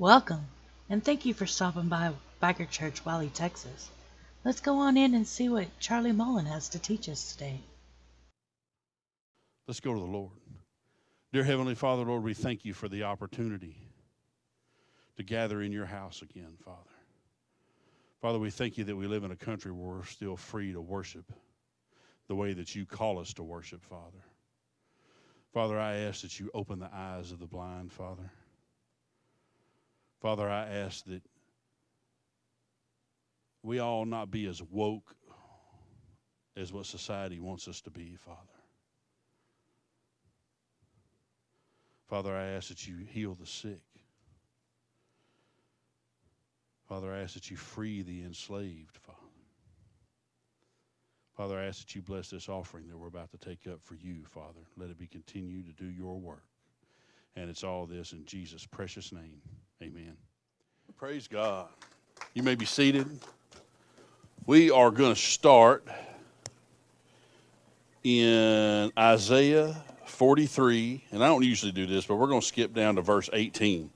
Welcome, and thank you for stopping by Biker Church, Wylie, Texas. Let's go on in and see what Charlie Mullen has to teach us today. Let's go to the Lord. Dear Heavenly Father, Lord, we thank you for the opportunity to gather in your house again, Father. Father, we thank you that we live in a country where we're still free to worship the way that you call us to worship, Father. Father, I ask that you open the eyes of the blind, Father. Father, I ask that we all not be as woke as what society wants us to be, Father. Father, I ask that you heal the sick. Father, I ask that you free the enslaved, Father. Father, I ask that you bless this offering that we're about to take up for you, Father. Let it be continued to do your work. And it's all this in Jesus' precious name. Amen. Praise God. You may be seated. We are going to start in Isaiah 43, and I don't usually do this, but we're going to skip down to verse 18.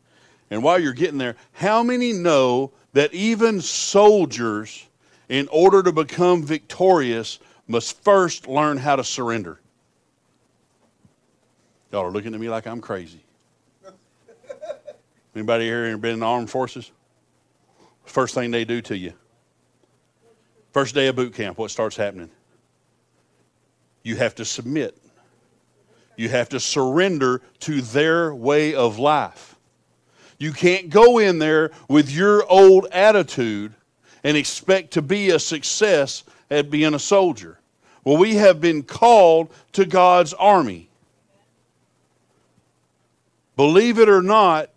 And while you're getting there, how many know that even soldiers, in order to become victorious, must first learn how to surrender? Y'all are looking at me like I'm crazy. Anybody here been in the armed forces? First thing they do to you. First day of boot camp, what starts happening? You have to submit. You have to surrender to their way of life. You can't go in there with your old attitude and expect to be a success at being a soldier. Well, we have been called to God's army. Believe it or not,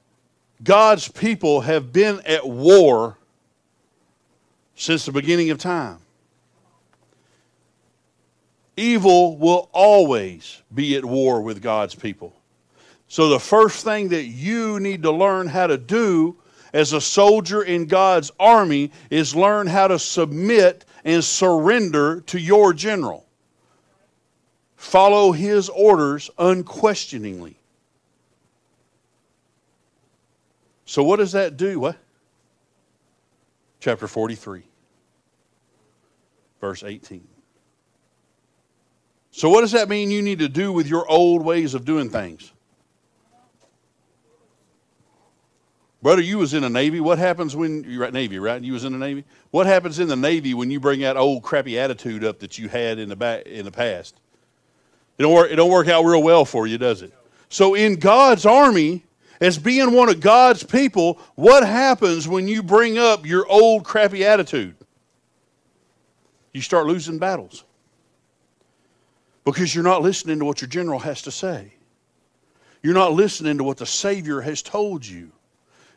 God's people have been at war since the beginning of time. Evil will always be at war with God's people. So, the first thing that you need to learn how to do as a soldier in God's army is learn how to submit and surrender to your general. Follow his orders unquestioningly. So, what does that do? What? Chapter 43, verse 18. So, what does that mean you need to do with your old ways of doing things? Brother, you was in the Navy. What happens when you're at Navy, right? You was in the Navy. What happens in the Navy when you bring that old crappy attitude up that you had in the back in the past? It don't work, it don't work out real well for you, does it? So in God's army, as being one of God's people, what happens when you bring up your old crappy attitude? You start losing battles because you're not listening to what your general has to say. You're not listening to what the Savior has told you.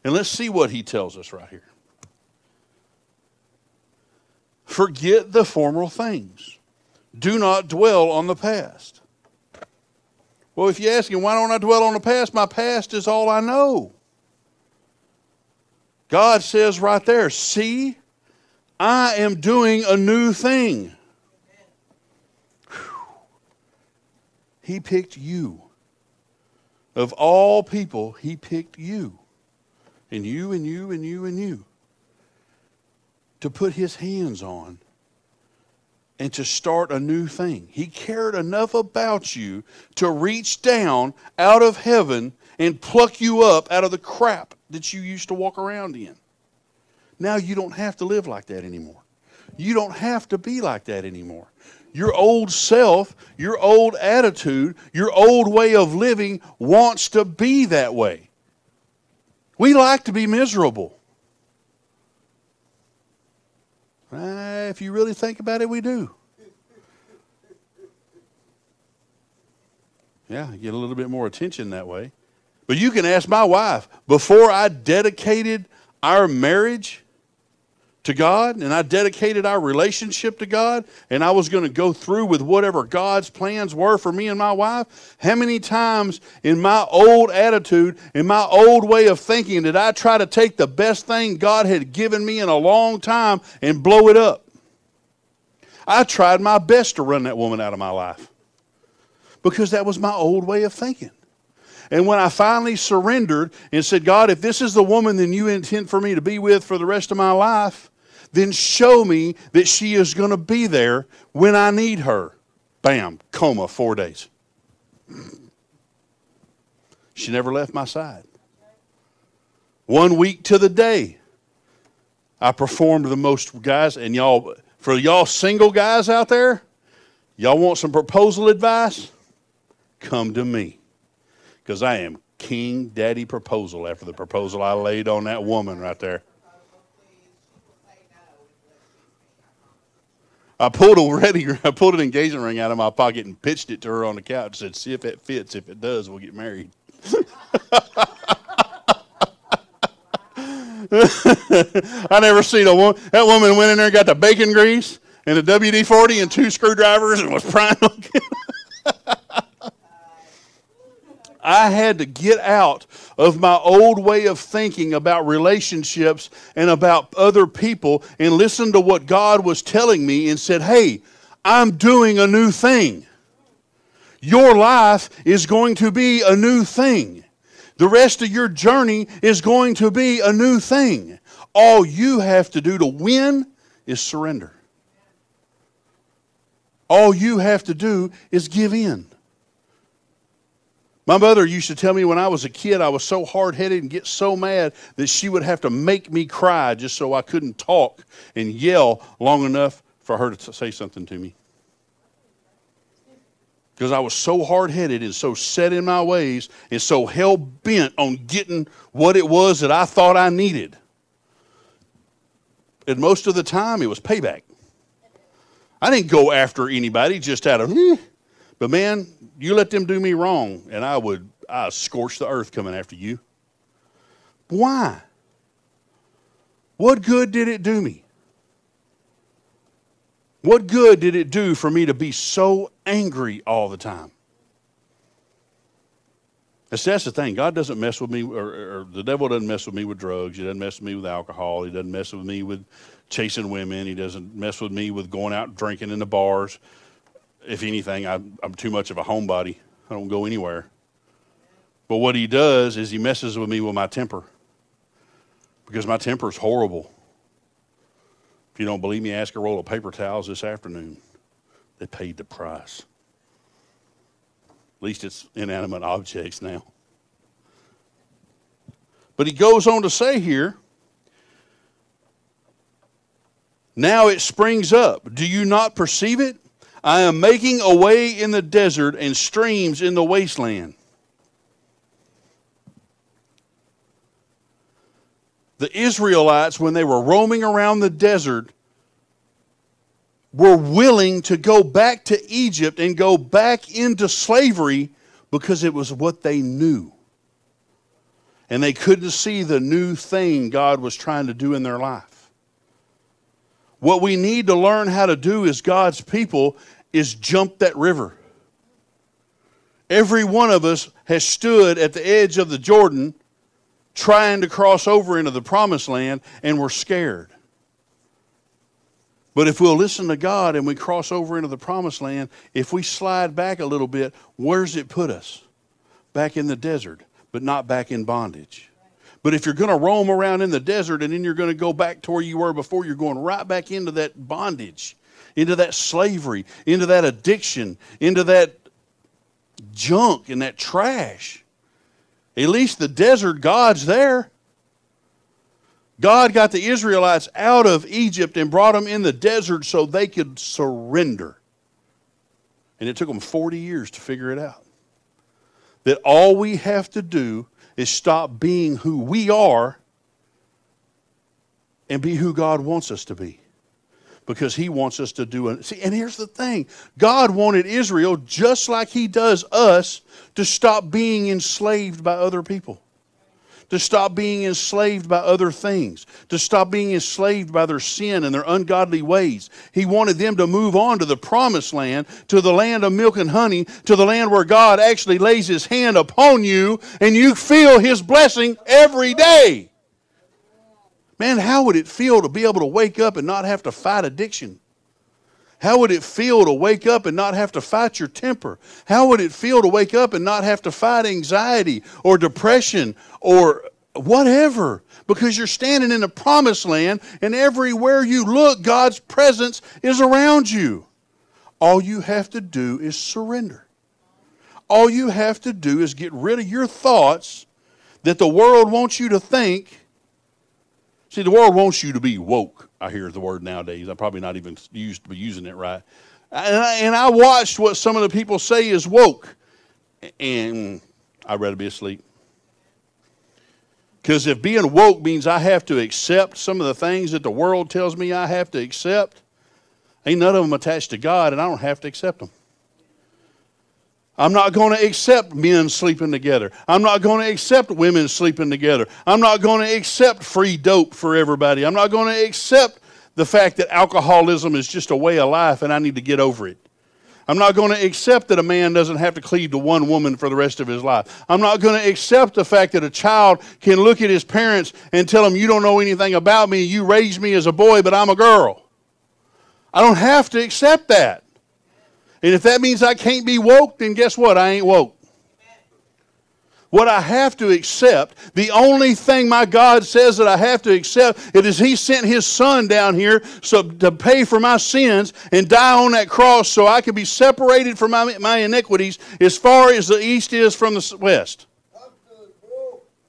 And let's see what he tells us right here. Forget the former things. Do not dwell on the past. Well, if you ask him, why don't I dwell on the past? My past is all I know. God says right there, see, I am doing a new thing. He picked you. Of all people, He picked you. And you and you and you and you. To put His hands on and to start a new thing. He cared enough about you to reach down out of heaven and pluck you up out of the crap that you used to walk around in. Now you don't have to live like that anymore. You don't have to be like that anymore. Your old self, your old attitude, your old way of living wants to be that way. We like to be miserable. Uh, if you really think about it, we do. Yeah, get a little bit more attention that way. But you can ask my wife before I dedicated our marriage to God and I dedicated our relationship to God and I was going to go through with whatever God's plans were for me and my wife, how many times in my old attitude, in my old way of thinking, did I try to take the best thing God had given me in a long time and blow it up? I tried my best to run that woman out of my life because that was my old way of thinking. And when I finally surrendered and said, God, if this is the woman then you intend for me to be with for the rest of my life, then show me that she is going to be there when I need her. Bam, coma, four days. She never left my side. One week to the day, I performed the most, guys, and y'all, for y'all single guys out there, y'all want some proposal advice? Come to me. Because I am King Daddy Proposal after the proposal I laid on that woman right there. I pulled a ready, I pulled an engagement ring out of my pocket and pitched it to her on the couch. And said, "See if it fits. If it does, we'll get married." I never seen a woman. That woman went in there, and got the bacon grease and the WD forty and two screwdrivers, and was prying. I had to get out of my old way of thinking about relationships and about other people and listen to what God was telling me and said, Hey, I'm doing a new thing. Your life is going to be a new thing. The rest of your journey is going to be a new thing. All you have to do to win is surrender. All you have to do is give in. My mother used to tell me when I was a kid, I was so hard headed and get so mad that she would have to make me cry just so I couldn't talk and yell long enough for her to say something to me. Because I was so hard headed and so set in my ways and so hell bent on getting what it was that I thought I needed. And most of the time, it was payback. I didn't go after anybody just out of, eh. But man, you let them do me wrong, and I would I scorch the earth coming after you. Why? What good did it do me? What good did it do for me to be so angry all the time? That's, that's the thing. God doesn't mess with me, or, or, the devil doesn't mess with me with drugs. He doesn't mess with me with alcohol. He doesn't mess with me with chasing women. He doesn't mess with me with going out drinking in the bars if anything, I'm, I'm too much of a homebody. I don't go anywhere. But what he does is he messes with me with my temper because my temper is horrible. If you don't believe me, ask a roll of paper towels this afternoon. They paid the price. At least it's inanimate objects now. But he goes on to say here, now it springs up. Do you not perceive it? I am making a way in the desert and streams in the wasteland. The Israelites, when they were roaming around the desert, were willing to go back to Egypt and go back into slavery because it was what they knew. And they couldn't see the new thing God was trying to do in their life. What we need to learn how to do as God's people is jump that river. Every one of us has stood at the edge of the Jordan trying to cross over into the promised land and we're scared. But if we'll listen to God and we cross over into the promised land, if we slide back a little bit, where's it put us? Back in the desert, but not back in bondage. But if you're going to roam around in the desert and then you're going to go back to where you were before, you're going right back into that bondage, into that slavery, into that addiction, into that junk and that trash. At least the desert God's there. God got the Israelites out of Egypt and brought them in the desert so they could surrender. And it took them 40 years to figure it out. That all we have to do is stop being who we are and be who God wants us to be. Because he wants us to do it. See, and here's the thing God wanted Israel, just like he does us, to stop being enslaved by other people to stop being enslaved by other things, to stop being enslaved by their sin and their ungodly ways. He wanted them to move on to the promised land, to the land of milk and honey, to the land where God actually lays his hand upon you and you feel his blessing every day. Man, how would it feel to be able to wake up and not have to fight addiction? How would it feel to wake up and not have to fight your temper? How would it feel to wake up and not have to fight anxiety or depression or whatever? Because you're standing in the promised land and everywhere you look, God's presence is around you. All you have to do is surrender. All you have to do is get rid of your thoughts that the world wants you to think. See, the world wants you to be woke. I hear the word nowadays. I'm probably not even used to be using it right. And I, and I watched what some of the people say is woke, and I'd rather be asleep. Because if being woke means I have to accept some of the things that the world tells me I have to accept, ain't none of them attached to God, and I don't have to accept them. I'm not going to accept men sleeping together. I'm not going to accept women sleeping together. I'm not going to accept free dope for everybody. I'm not going to accept the fact that alcoholism is just a way of life and I need to get over it. I'm not going to accept that a man doesn't have to cleave to one woman for the rest of his life. I'm not going to accept the fact that a child can look at his parents and tell them, You don't know anything about me. You raised me as a boy, but I'm a girl. I don't have to accept that. And if that means I can't be woke, then guess what? I ain't woke. What I have to accept, the only thing my God says that I have to accept, it is He sent His Son down here so to pay for my sins and die on that cross so I can be separated from my, my iniquities as far as the east is from the west.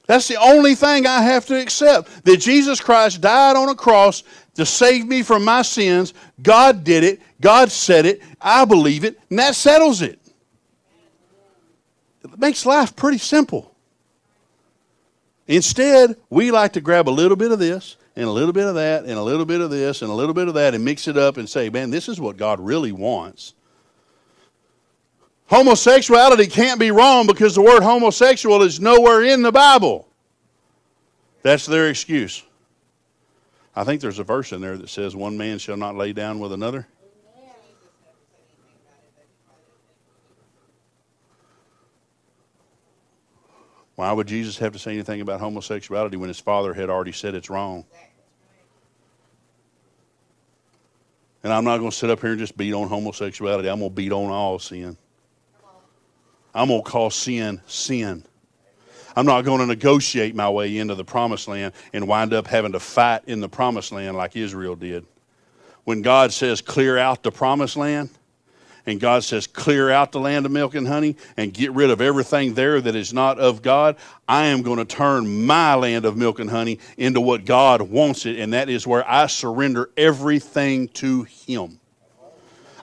That's the only thing I have to accept. That Jesus Christ died on a cross to save me from my sins. God did it. God said it. I believe it. And that settles it. It makes life pretty simple. Instead, we like to grab a little bit of this and a little bit of that and a little bit of this and a little bit of that and mix it up and say, man, this is what God really wants. Homosexuality can't be wrong because the word homosexual is nowhere in the Bible. That's their excuse. I think there's a verse in there that says, One man shall not lay down with another. Why would Jesus have to say anything about homosexuality when his father had already said it's wrong? And I'm not going to sit up here and just beat on homosexuality. I'm going to beat on all sin. I'm going to call sin sin. I'm not going to negotiate my way into the promised land and wind up having to fight in the promised land like Israel did. When God says clear out the promised land, and God says, clear out the land of milk and honey and get rid of everything there that is not of God, I am going to turn my land of milk and honey into what God wants it, and that is where I surrender everything to Him.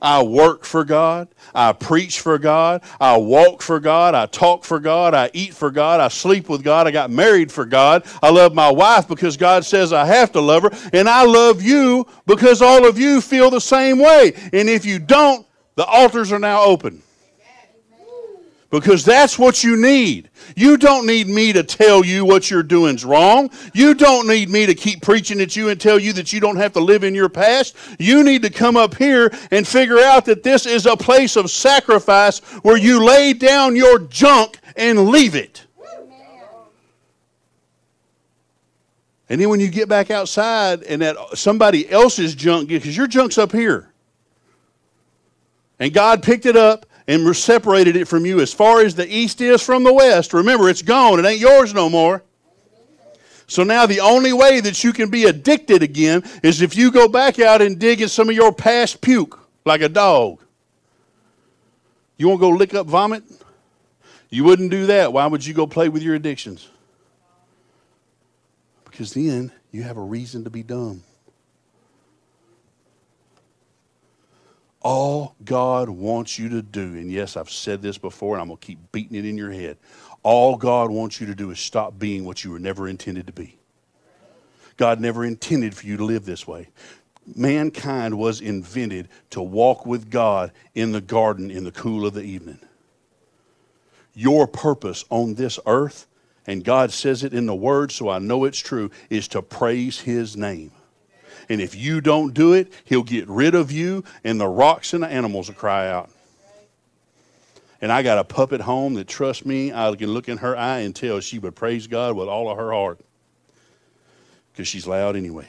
I work for God. I preach for God. I walk for God. I talk for God. I eat for God. I sleep with God. I got married for God. I love my wife because God says I have to love her. And I love you because all of you feel the same way. And if you don't, the altars are now open because that's what you need. You don't need me to tell you what you're doing's wrong. You don't need me to keep preaching at you and tell you that you don't have to live in your past. You need to come up here and figure out that this is a place of sacrifice where you lay down your junk and leave it. And then when you get back outside and that somebody else's junk, because your junk's up here. And God picked it up and separated it from you as far as the east is from the west. Remember, it's gone. It ain't yours no more. So now the only way that you can be addicted again is if you go back out and dig in some of your past puke like a dog. You want to go lick up vomit? You wouldn't do that. Why would you go play with your addictions? Because then you have a reason to be dumb. All God wants you to do, and yes, I've said this before, and I'm going to keep beating it in your head. All God wants you to do is stop being what you were never intended to be. God never intended for you to live this way. Mankind was invented to walk with God in the garden in the cool of the evening. Your purpose on this earth, and God says it in the Word, so I know it's true, is to praise His name. And if you don't do it, he'll get rid of you, and the rocks and the animals will cry out. And I got a puppet home that, trust me, I can look in her eye and tell she would praise God with all of her heart because she's loud anyway.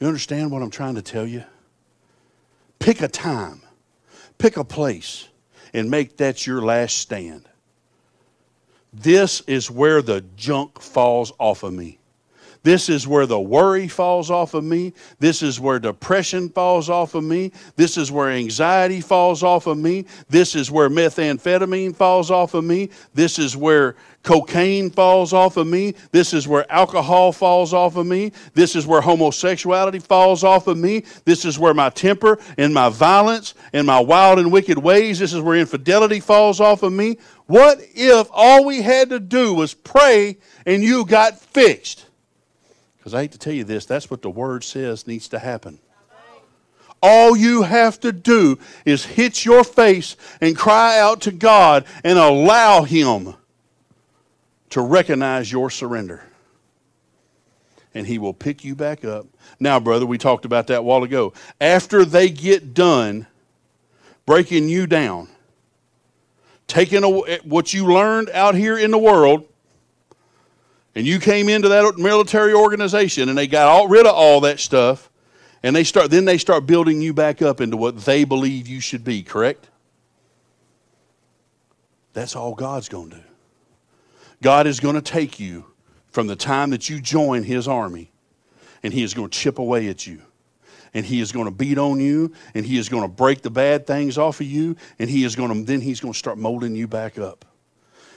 You understand what I'm trying to tell you? Pick a time, pick a place, and make that your last stand. This is where the junk falls off of me. This is where the worry falls off of me. This is where depression falls off of me. This is where anxiety falls off of me. This is where methamphetamine falls off of me. This is where cocaine falls off of me. This is where alcohol falls off of me. This is where homosexuality falls off of me. This is where my temper and my violence and my wild and wicked ways, this is where infidelity falls off of me. What if all we had to do was pray and you got fixed? Because I hate to tell you this, that's what the word says needs to happen. All you have to do is hit your face and cry out to God and allow Him to recognize your surrender. And He will pick you back up. Now, brother, we talked about that a while ago. After they get done breaking you down, taking what you learned out here in the world and you came into that military organization and they got all, rid of all that stuff and they start then they start building you back up into what they believe you should be correct? That's all god's going to do. God is going to take you from the time that you join his army and he is going to chip away at you. And he is going to beat on you and he is going to break the bad things off of you and he is going to then he's going to start molding you back up.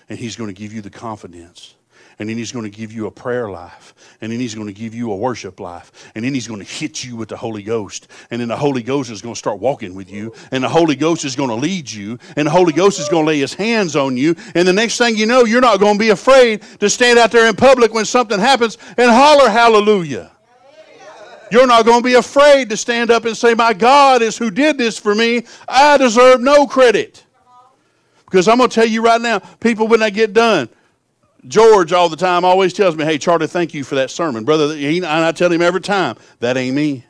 And he's going to give you the confidence and then he's going to give you a prayer life, and then he's going to give you a worship life, and then he's going to hit you with the Holy Ghost, and then the Holy Ghost is going to start walking with you, and the Holy Ghost is going to lead you, and the Holy Ghost is going to lay his hands on you, and the next thing you know, you're not going to be afraid to stand out there in public when something happens and holler hallelujah. You're not going to be afraid to stand up and say, My God is who did this for me. I deserve no credit. Because I'm going to tell you right now, people, when they get done, George all the time always tells me, hey, Charlie, thank you for that sermon. Brother, he, and I tell him every time, that ain't me.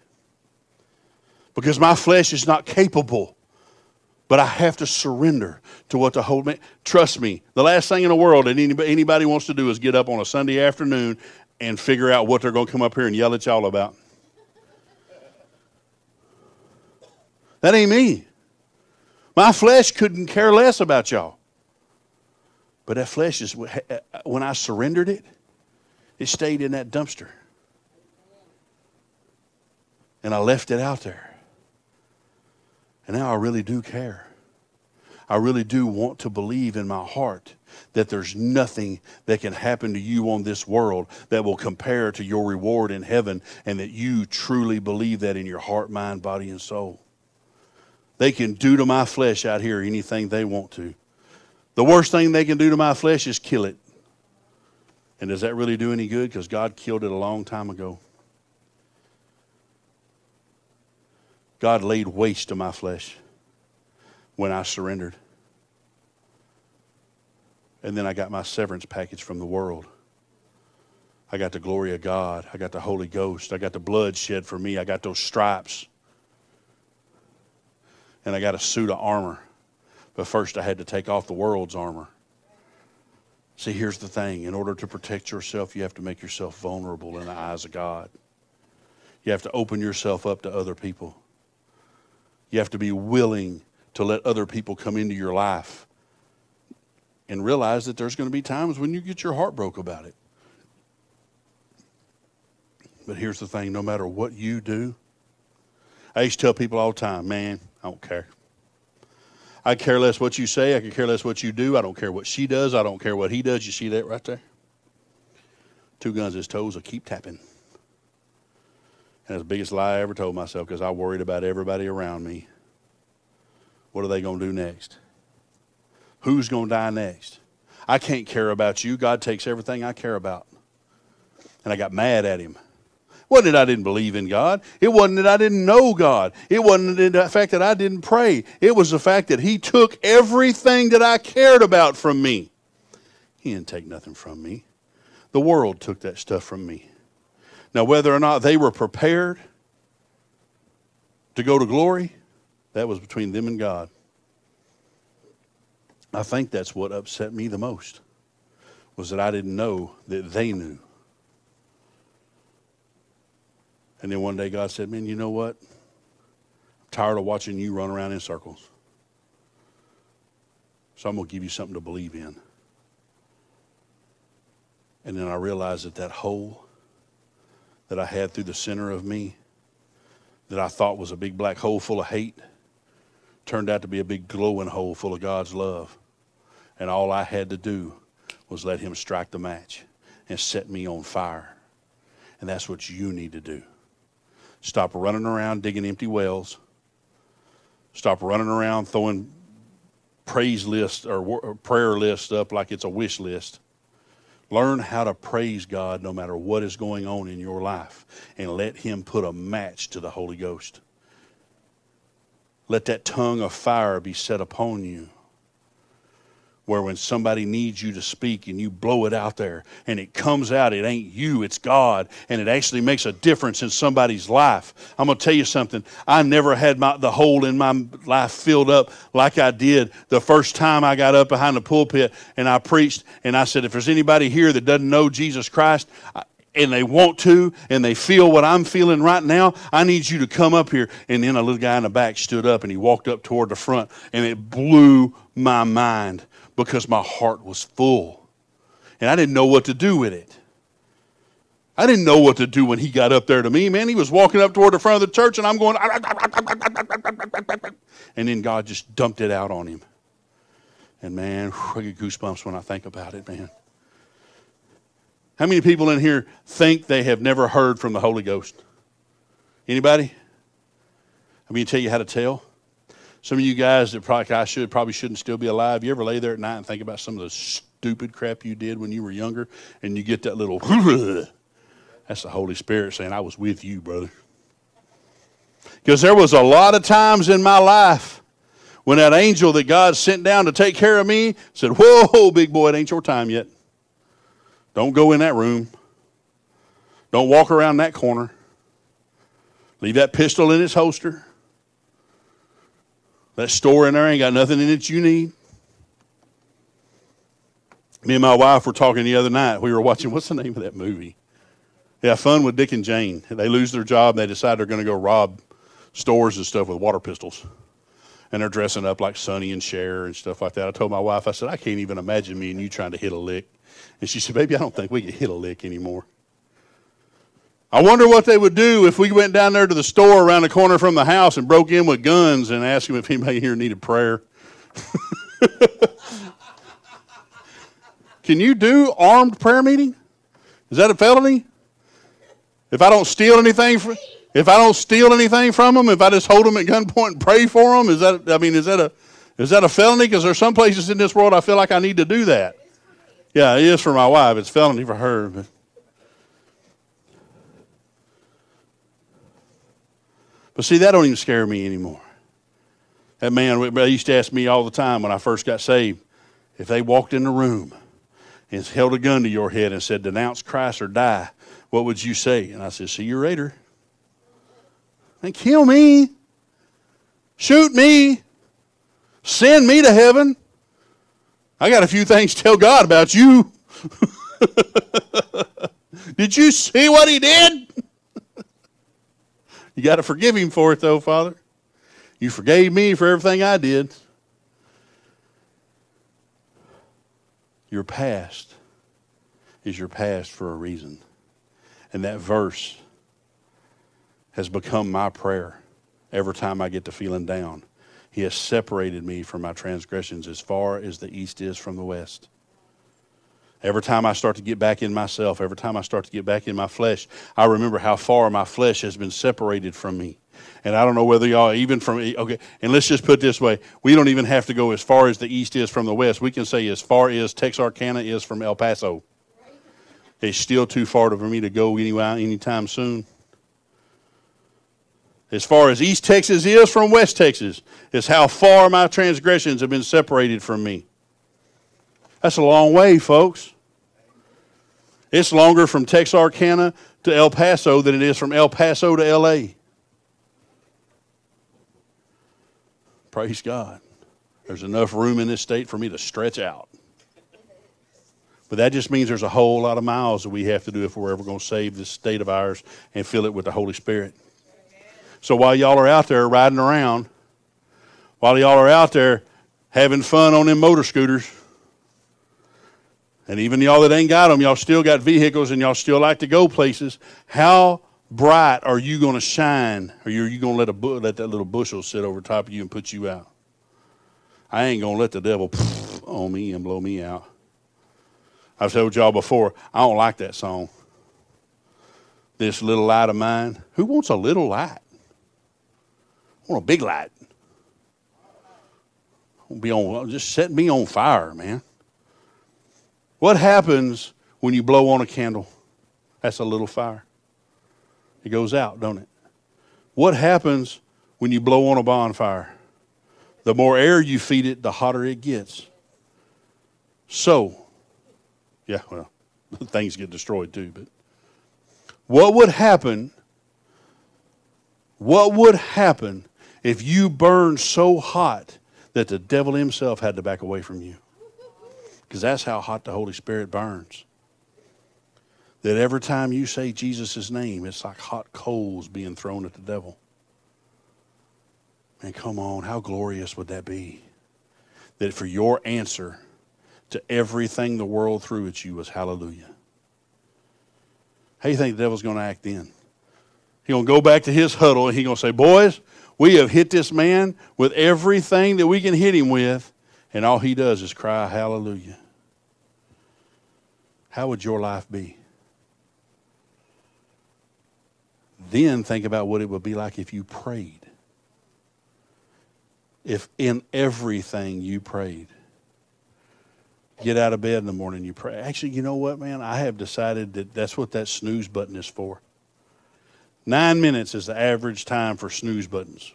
Because my flesh is not capable. But I have to surrender to what the Holy Man. Trust me, the last thing in the world that anybody wants to do is get up on a Sunday afternoon and figure out what they're going to come up here and yell at y'all about. That ain't me. My flesh couldn't care less about y'all. But that flesh is, eh, eh, eh, when I surrendered it, it stayed in that dumpster. And I left it out there. And now I really do care. I really do want to believe in my heart that there's nothing that can happen to you on this world that will compare to your reward in heaven, and that you truly believe that in your heart, mind, body, and soul. They can do to my flesh out here anything they want to. The worst thing they can do to my flesh is kill it. And does that really do any good? Because God killed it a long time ago. God laid waste to my flesh when I surrendered. And then I got my severance package from the world. I got the glory of God. I got the Holy Ghost. I got the blood shed for me. I got those stripes. And I got a suit of armor. But first, I had to take off the world's armor. See, here's the thing in order to protect yourself, you have to make yourself vulnerable in the eyes of God. You have to open yourself up to other people. You have to be willing to let other people come into your life and realize that there's going to be times when you get your heart broke about it. But here's the thing no matter what you do, I used to tell people all the time, man, I don't care. I care less what you say. I can care less what you do. I don't care what she does. I don't care what he does. You see that right there? Two guns, his toes will keep tapping. And it's the biggest lie I ever told myself because I worried about everybody around me. What are they going to do next? Who's going to die next? I can't care about you. God takes everything I care about. And I got mad at him wasn't that I didn't believe in God. It wasn't that I didn't know God. It wasn't the fact that I didn't pray. It was the fact that He took everything that I cared about from me. He didn't take nothing from me. The world took that stuff from me. Now, whether or not they were prepared to go to glory, that was between them and God. I think that's what upset me the most was that I didn't know that they knew. And then one day God said, Man, you know what? I'm tired of watching you run around in circles. So I'm going to give you something to believe in. And then I realized that that hole that I had through the center of me, that I thought was a big black hole full of hate, turned out to be a big glowing hole full of God's love. And all I had to do was let Him strike the match and set me on fire. And that's what you need to do. Stop running around digging empty wells. Stop running around throwing praise lists or prayer lists up like it's a wish list. Learn how to praise God no matter what is going on in your life and let Him put a match to the Holy Ghost. Let that tongue of fire be set upon you where when somebody needs you to speak and you blow it out there and it comes out, it ain't you, it's God, and it actually makes a difference in somebody's life. I'm going to tell you something. I never had my, the hole in my life filled up like I did the first time I got up behind the pulpit and I preached and I said, if there's anybody here that doesn't know Jesus Christ, and they want to and they feel what I'm feeling right now, I need you to come up here. And then a little guy in the back stood up and he walked up toward the front and it blew my mind because my heart was full. And I didn't know what to do with it. I didn't know what to do when he got up there to me, man. He was walking up toward the front of the church, and I'm going, and then God just dumped it out on him. And man, I get goosebumps when I think about it, man. How many people in here think they have never heard from the Holy Ghost? Anybody? I mean, tell you how to tell. Some of you guys that probably I should probably shouldn't still be alive. You ever lay there at night and think about some of the stupid crap you did when you were younger, and you get that little. That's the Holy Spirit saying, "I was with you, brother." Because there was a lot of times in my life when that angel that God sent down to take care of me said, "Whoa, big boy, it ain't your time yet. Don't go in that room. Don't walk around that corner. Leave that pistol in its holster." That store in there ain't got nothing in it you need. Me and my wife were talking the other night. We were watching, what's the name of that movie? Yeah, Fun with Dick and Jane. They lose their job. And they decide they're going to go rob stores and stuff with water pistols. And they're dressing up like Sonny and Cher and stuff like that. I told my wife, I said, I can't even imagine me and you trying to hit a lick. And she said, Baby, I don't think we can hit a lick anymore. I wonder what they would do if we went down there to the store around the corner from the house and broke in with guns and asked them if anybody here needed prayer. Can you do armed prayer meeting? Is that a felony? If I don't steal anything from, if I don't steal anything from them, if I just hold them at gunpoint and pray for them, is that I mean is that a is that a felony? Because there's some places in this world I feel like I need to do that. Yeah, it is for my wife. It's felony for her. But But see, that don't even scare me anymore. That man, they used to ask me all the time when I first got saved, if they walked in the room and held a gun to your head and said, denounce Christ or die, what would you say? And I said, see you later. And kill me. Shoot me. Send me to heaven. I got a few things to tell God about you. did you see what he did? You got to forgive him for it, though, Father. You forgave me for everything I did. Your past is your past for a reason. And that verse has become my prayer every time I get to feeling down. He has separated me from my transgressions as far as the east is from the west. Every time I start to get back in myself, every time I start to get back in my flesh, I remember how far my flesh has been separated from me. And I don't know whether y'all, even from, okay, and let's just put this way we don't even have to go as far as the east is from the west. We can say as far as Texarkana is from El Paso. It's still too far for me to go anywhere anytime soon. As far as East Texas is from West Texas, is how far my transgressions have been separated from me. That's a long way, folks. It's longer from Texarkana to El Paso than it is from El Paso to LA. Praise God. There's enough room in this state for me to stretch out. But that just means there's a whole lot of miles that we have to do if we're ever going to save this state of ours and fill it with the Holy Spirit. So while y'all are out there riding around, while y'all are out there having fun on them motor scooters, and even y'all that ain't got them, y'all still got vehicles and y'all still like to go places, how bright are you going to shine? Or are you going to let, a bu- let that little bushel sit over top of you and put you out? I ain't going to let the devil on me and blow me out. I've told y'all before, I don't like that song. This little light of mine. Who wants a little light? I want a big light. Be on, just set me on fire, man. What happens when you blow on a candle? That's a little fire. It goes out, don't it? What happens when you blow on a bonfire? The more air you feed it, the hotter it gets. So, yeah, well, things get destroyed too, but what would happen? What would happen if you burned so hot that the devil himself had to back away from you? Because that's how hot the Holy Spirit burns. That every time you say Jesus' name, it's like hot coals being thrown at the devil. And come on, how glorious would that be? That for your answer to everything the world threw at you was hallelujah. How you think the devil's going to act then? He's going to go back to his huddle and he's going to say, Boys, we have hit this man with everything that we can hit him with, and all he does is cry hallelujah. How would your life be? Then think about what it would be like if you prayed. If in everything you prayed. Get out of bed in the morning, you pray. Actually, you know what, man? I have decided that that's what that snooze button is for. Nine minutes is the average time for snooze buttons.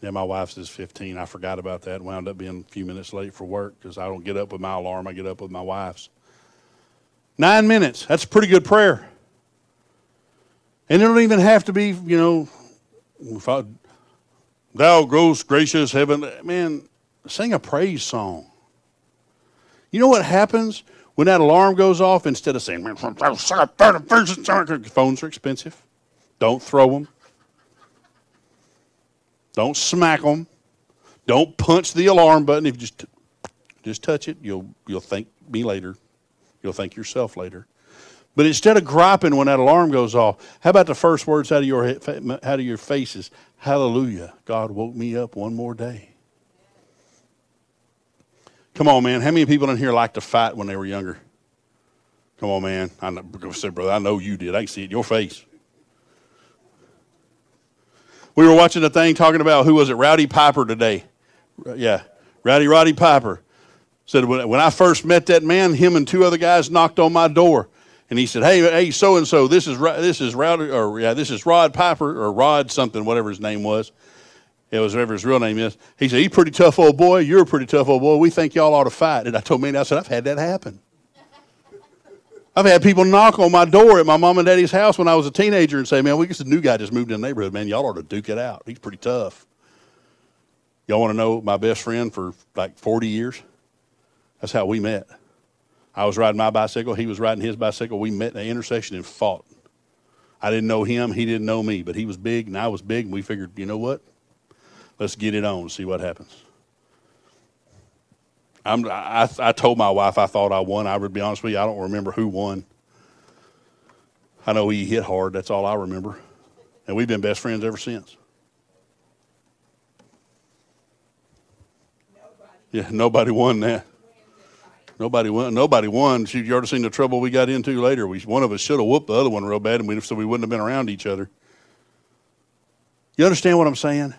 Yeah, my wife's says 15. I forgot about that. Wound up being a few minutes late for work because I don't get up with my alarm. I get up with my wife's. Nine minutes. That's a pretty good prayer. And it don't even have to be, you know, if I, thou gross gracious heaven. Man, sing a praise song. You know what happens when that alarm goes off? Instead of saying, phones are expensive. Don't throw them. Don't smack them. Don't punch the alarm button. If you just just touch it, you'll you'll thank me later. You'll thank yourself later. But instead of griping when that alarm goes off, how about the first words out of your out of your faces? Hallelujah! God woke me up one more day. Come on, man. How many people in here like to fight when they were younger? Come on, man. I know, brother, I know you did. I can see it in your face. We were watching a thing talking about who was it? Rowdy Piper today. Yeah, Rowdy Roddy Piper said when I first met that man, him and two other guys knocked on my door, and he said, "Hey, hey, so and so, this is this is Rowdy, or yeah, this is Rod Piper or Rod something, whatever his name was." It was whatever his real name is. He said, He's pretty tough old boy. You're a pretty tough old boy. We think y'all ought to fight. And I told me, I said, I've had that happen. I've had people knock on my door at my mom and daddy's house when I was a teenager and say, Man, we got a new guy just moved in the neighborhood. Man, y'all ought to duke it out. He's pretty tough. Y'all want to know my best friend for like 40 years? That's how we met. I was riding my bicycle. He was riding his bicycle. We met at the intersection and fought. I didn't know him. He didn't know me, but he was big and I was big. And we figured, you know what? Let's get it on, see what happens. I'm, I, I told my wife I thought I won. I would be honest with you, I don't remember who won. I know he hit hard. That's all I remember. And we've been best friends ever since. Nobody. Yeah, nobody won that. Nobody won. Nobody won. You already seen the trouble we got into later. We, one of us should have whooped the other one real bad, and we, so we wouldn't have been around each other. You understand what I'm saying?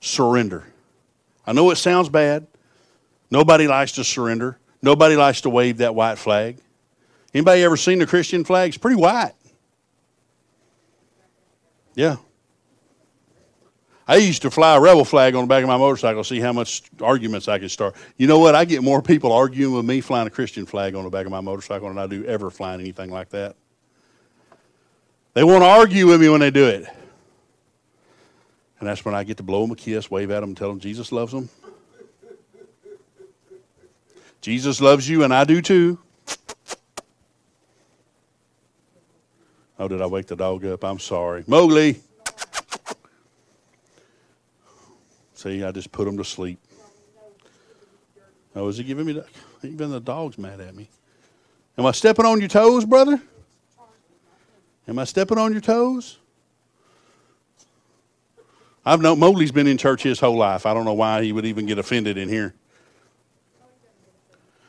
surrender. I know it sounds bad. Nobody likes to surrender. Nobody likes to wave that white flag. Anybody ever seen a Christian flag? It's pretty white. Yeah. I used to fly a rebel flag on the back of my motorcycle, see how much arguments I could start. You know what? I get more people arguing with me flying a Christian flag on the back of my motorcycle than I do ever flying anything like that. They want to argue with me when they do it. And that's when I get to blow them a kiss, wave at them, tell them Jesus loves them. Jesus loves you, and I do too. Oh, did I wake the dog up? I'm sorry. Mowgli. See, I just put him to sleep. Oh, is he giving me the, even the dog's mad at me? Am I stepping on your toes, brother? Am I stepping on your toes? I've known Mowgli's been in church his whole life. I don't know why he would even get offended in here.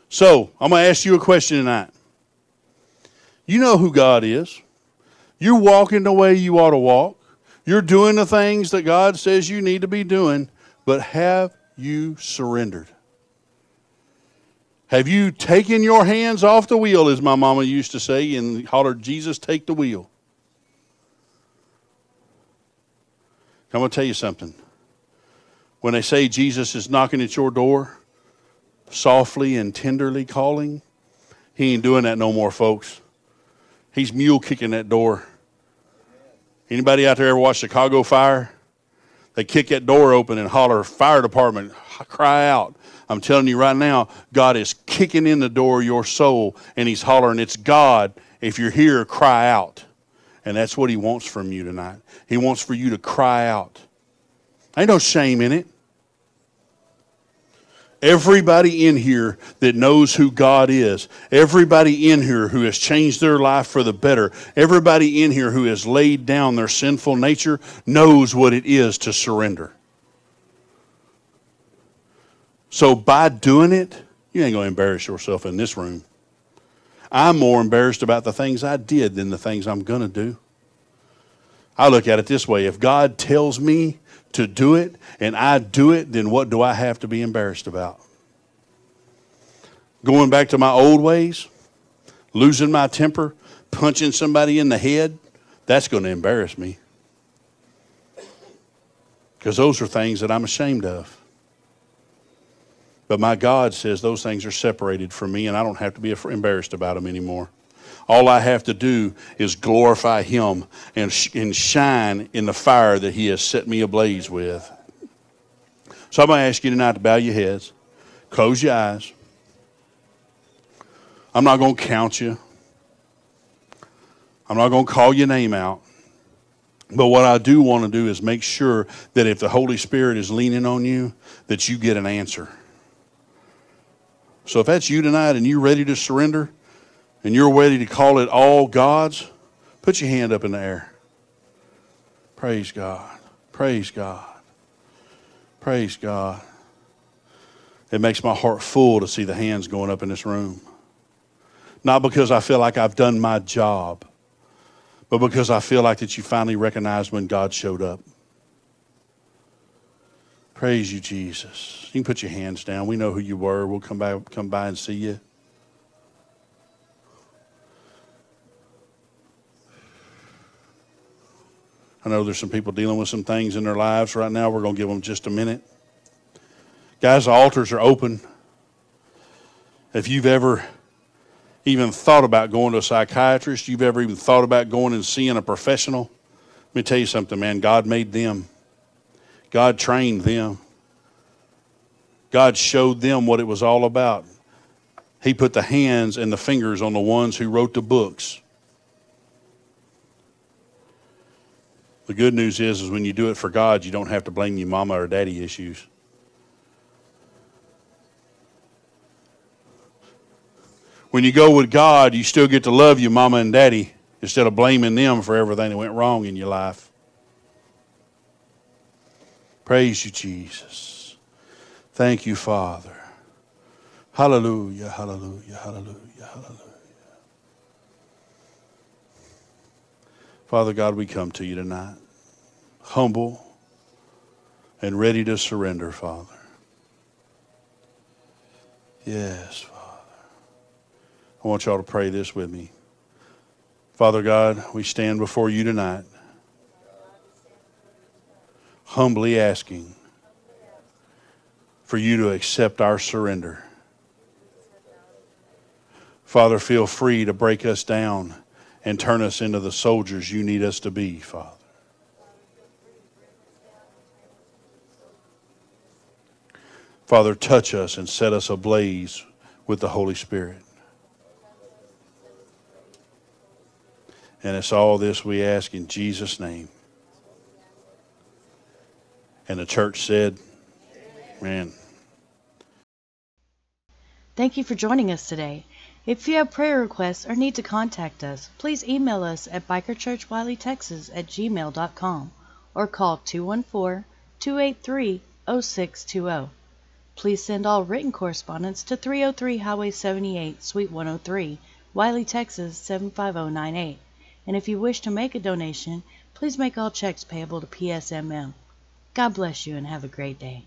So, I'm going to ask you a question tonight. You know who God is. You're walking the way you ought to walk. You're doing the things that God says you need to be doing, but have you surrendered? Have you taken your hands off the wheel, as my mama used to say, and hollered, Jesus, take the wheel? I'm going to tell you something. When they say Jesus is knocking at your door, softly and tenderly calling, he ain't doing that no more, folks. He's mule kicking that door. Anybody out there ever watch Chicago Fire? They kick that door open and holler, fire department, cry out. I'm telling you right now, God is kicking in the door of your soul and He's hollering, It's God. If you're here, cry out. And that's what He wants from you tonight. He wants for you to cry out. Ain't no shame in it. Everybody in here that knows who God is, everybody in here who has changed their life for the better, everybody in here who has laid down their sinful nature knows what it is to surrender. So by doing it, you ain't going to embarrass yourself in this room. I'm more embarrassed about the things I did than the things I'm going to do. I look at it this way if God tells me to do it and I do it, then what do I have to be embarrassed about? Going back to my old ways, losing my temper, punching somebody in the head, that's going to embarrass me. Because those are things that I'm ashamed of. But my God says those things are separated from me and I don't have to be embarrassed about them anymore. All I have to do is glorify Him and, sh- and shine in the fire that He has set me ablaze with. So I'm going to ask you tonight to bow your heads, close your eyes. I'm not going to count you. I'm not going to call your name out. But what I do want to do is make sure that if the Holy Spirit is leaning on you, that you get an answer. So if that's you tonight and you're ready to surrender, and you're ready to call it all God's, put your hand up in the air. Praise God. Praise God. Praise God. It makes my heart full to see the hands going up in this room. Not because I feel like I've done my job, but because I feel like that you finally recognized when God showed up. Praise you, Jesus. You can put your hands down. We know who you were. We'll come by, come by and see you. I know there's some people dealing with some things in their lives right now. We're going to give them just a minute. Guys, the altars are open. If you've ever even thought about going to a psychiatrist, you've ever even thought about going and seeing a professional, let me tell you something, man. God made them, God trained them, God showed them what it was all about. He put the hands and the fingers on the ones who wrote the books. The good news is, is when you do it for God, you don't have to blame your mama or daddy issues. When you go with God, you still get to love your mama and daddy instead of blaming them for everything that went wrong in your life. Praise you, Jesus. Thank you, Father. Hallelujah, hallelujah, hallelujah, hallelujah. Father God, we come to you tonight, humble and ready to surrender, Father. Yes, Father. I want y'all to pray this with me. Father God, we stand before you tonight, humbly asking for you to accept our surrender. Father, feel free to break us down and turn us into the soldiers you need us to be, Father. Father, touch us and set us ablaze with the Holy Spirit. And it's all this we ask in Jesus' name. And the church said, Man. Thank you for joining us today. If you have prayer requests or need to contact us, please email us at bikerchurchwileytexas at gmail.com or call 214 283 0620. Please send all written correspondence to 303 Highway 78, Suite 103, Wylie, Texas 75098. And if you wish to make a donation, please make all checks payable to PSMM. God bless you and have a great day.